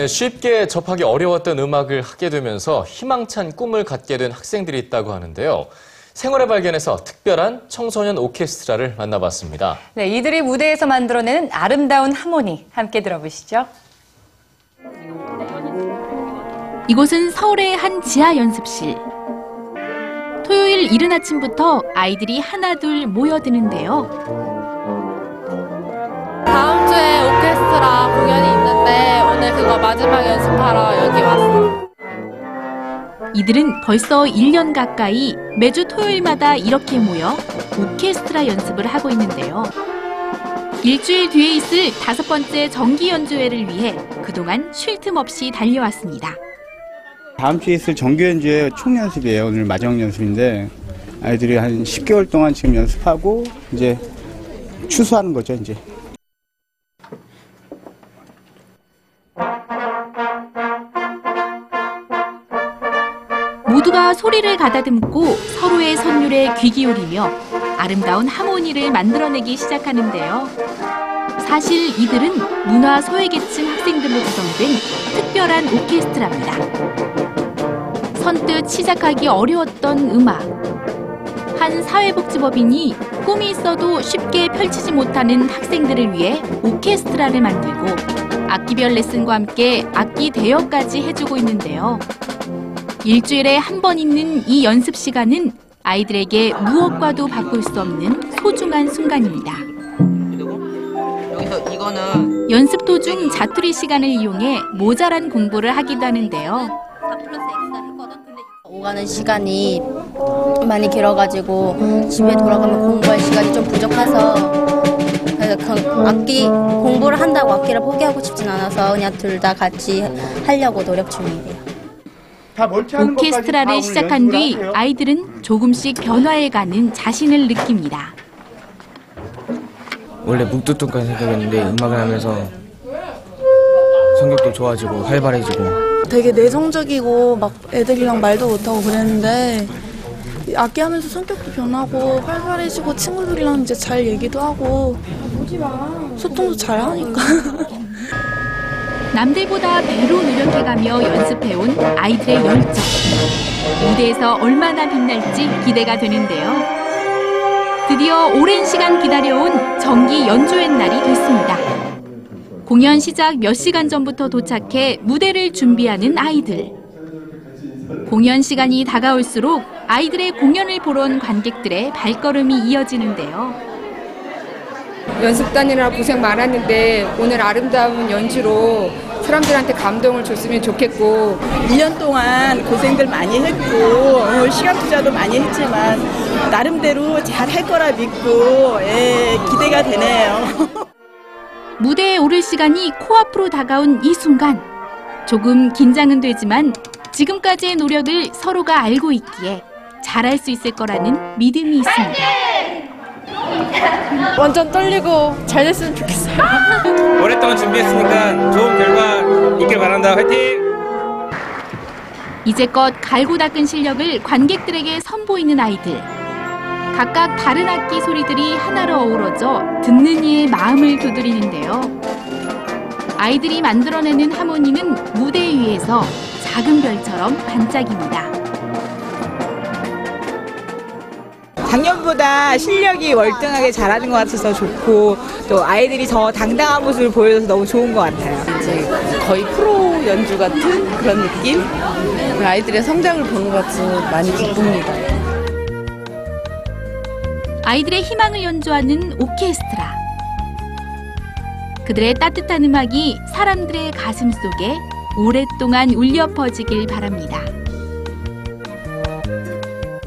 네, 쉽게 접하기 어려웠던 음악을 하게 되면서 희망찬 꿈을 갖게 된 학생들이 있다고 하는데요. 생활의 발견에서 특별한 청소년 오케스트라를 만나봤습니다. 네, 이들이 무대에서 만들어내는 아름다운 하모니 함께 들어보시죠. 이곳은 서울의 한 지하 연습실. 토요일 이른 아침부터 아이들이 하나둘 모여드는데요. 다음 주에 오케스트라 공연이 그거 마지막 연습하러 여기 왔어. 이들은 벌써 1년 가까이 매주 토요일마다 이렇게 모여 오케스트라 연습을 하고 있는데요. 일주일 뒤에 있을 다섯 번째 정기 연주회를 위해 그동안 쉴 틈 없이 달려왔습니다. 다음 주에 있을 정규 연주회 총 연습이에요. 오늘 마지막 연습인데 아이들이 한 10개월 동안 지금 연습하고 이제 추수하는 거죠, 이제. 모두가 소리를 가다듬고 서로의 선율에 귀 기울이며 아름다운 하모니를 만들어내기 시작하는데요. 사실 이들은 문화 소외계층 학생들로 구성된 특별한 오케스트라입니다. 선뜻 시작하기 어려웠던 음악. 한 사회복지법인이 꿈이 있어도 쉽게 펼치지 못하는 학생들을 위해 오케스트라를 만들고 악기별 레슨과 함께 악기 대여까지 해주고 있는데요. 일주일에 한 번 있는 이 연습 시간은 아이들에게 무엇과도 바꿀 수 없는 소중한 순간입니다. 여기서 이거는 연습 도중 자투리 시간을 이용해 모자란 공부를 하기도 하는데요. 오가는 시간이 많이 길어가지고 집에 돌아가면 공부할 시간이 좀 부족해서 그래서 그 악기 공부를 한다고 악기를 포기하고 싶진 않아서 그냥 둘 다 같이 하려고 노력 중이에요. 오케스트라를 시작한 뒤 아이들은 조금씩 변화해가는 자신을 느낍니다. 원래 묵뚝뚝한 생각이었는데 음악을 하면서 성격도 좋아지고 활발해지고. 되게 내성적이고 막 애들이랑 말도 못하고 그랬는데 악기 하면서 성격도 변하고 활발해지고 친구들이랑 이제 잘 얘기도 하고 소통도 잘 하니까 남들보다 배로 노력해가며 연습해온 아이들의 열정. 무대에서 얼마나 빛날지 기대가 되는데요. 드디어 오랜 시간 기다려온 정기 연주회 날이 됐습니다. 공연 시작 몇 시간 전부터 도착해 무대를 준비하는 아이들. 공연 시간이 다가올수록 아이들의 공연을 보러 온 관객들의 발걸음이 이어지는데요. 연습 다니느라 고생 많았는데 오늘 아름다운 연주로 사람들한테 감동을 줬으면 좋겠고 1년 동안 고생들 많이 했고 어, 시간 투자도 많이 했지만 나름대로 잘 할 거라 믿고 예, 기대가 되네요. 무대에 오를 시간이 코앞으로 다가온 이 순간 조금 긴장은 되지만 지금까지의 노력을 서로가 알고 있기에 잘할 수 있을 거라는 믿음이 있습니다. 완전 떨리고 잘 됐으면 좋겠어요. 오랫동안 준비했으니까 좋은 결과 있길 바란다 화이팅! 이제껏 갈고 닦은 실력을 관객들에게 선보이는 아이들. 각각 다른 악기 소리들이 하나로 어우러져 듣는 이의 마음을 두드리는데요. 아이들이 만들어내는 하모니는 무대 위에서 작은 별처럼 반짝입니다. 작년보다 실력이 월등하게 잘하는 것 같아서 좋고 또 아이들이 더 당당한 모습을 보여줘서 너무 좋은 것 같아요. 이제 거의 프로 연주 같은 그런 느낌? 아이들의 성장을 보는 것 같이 많이 기쁩니다. 아이들의 희망을 연주하는 오케스트라. 그들의 따뜻한 음악이 사람들의 가슴 속에 오랫동안 울려 퍼지길 바랍니다.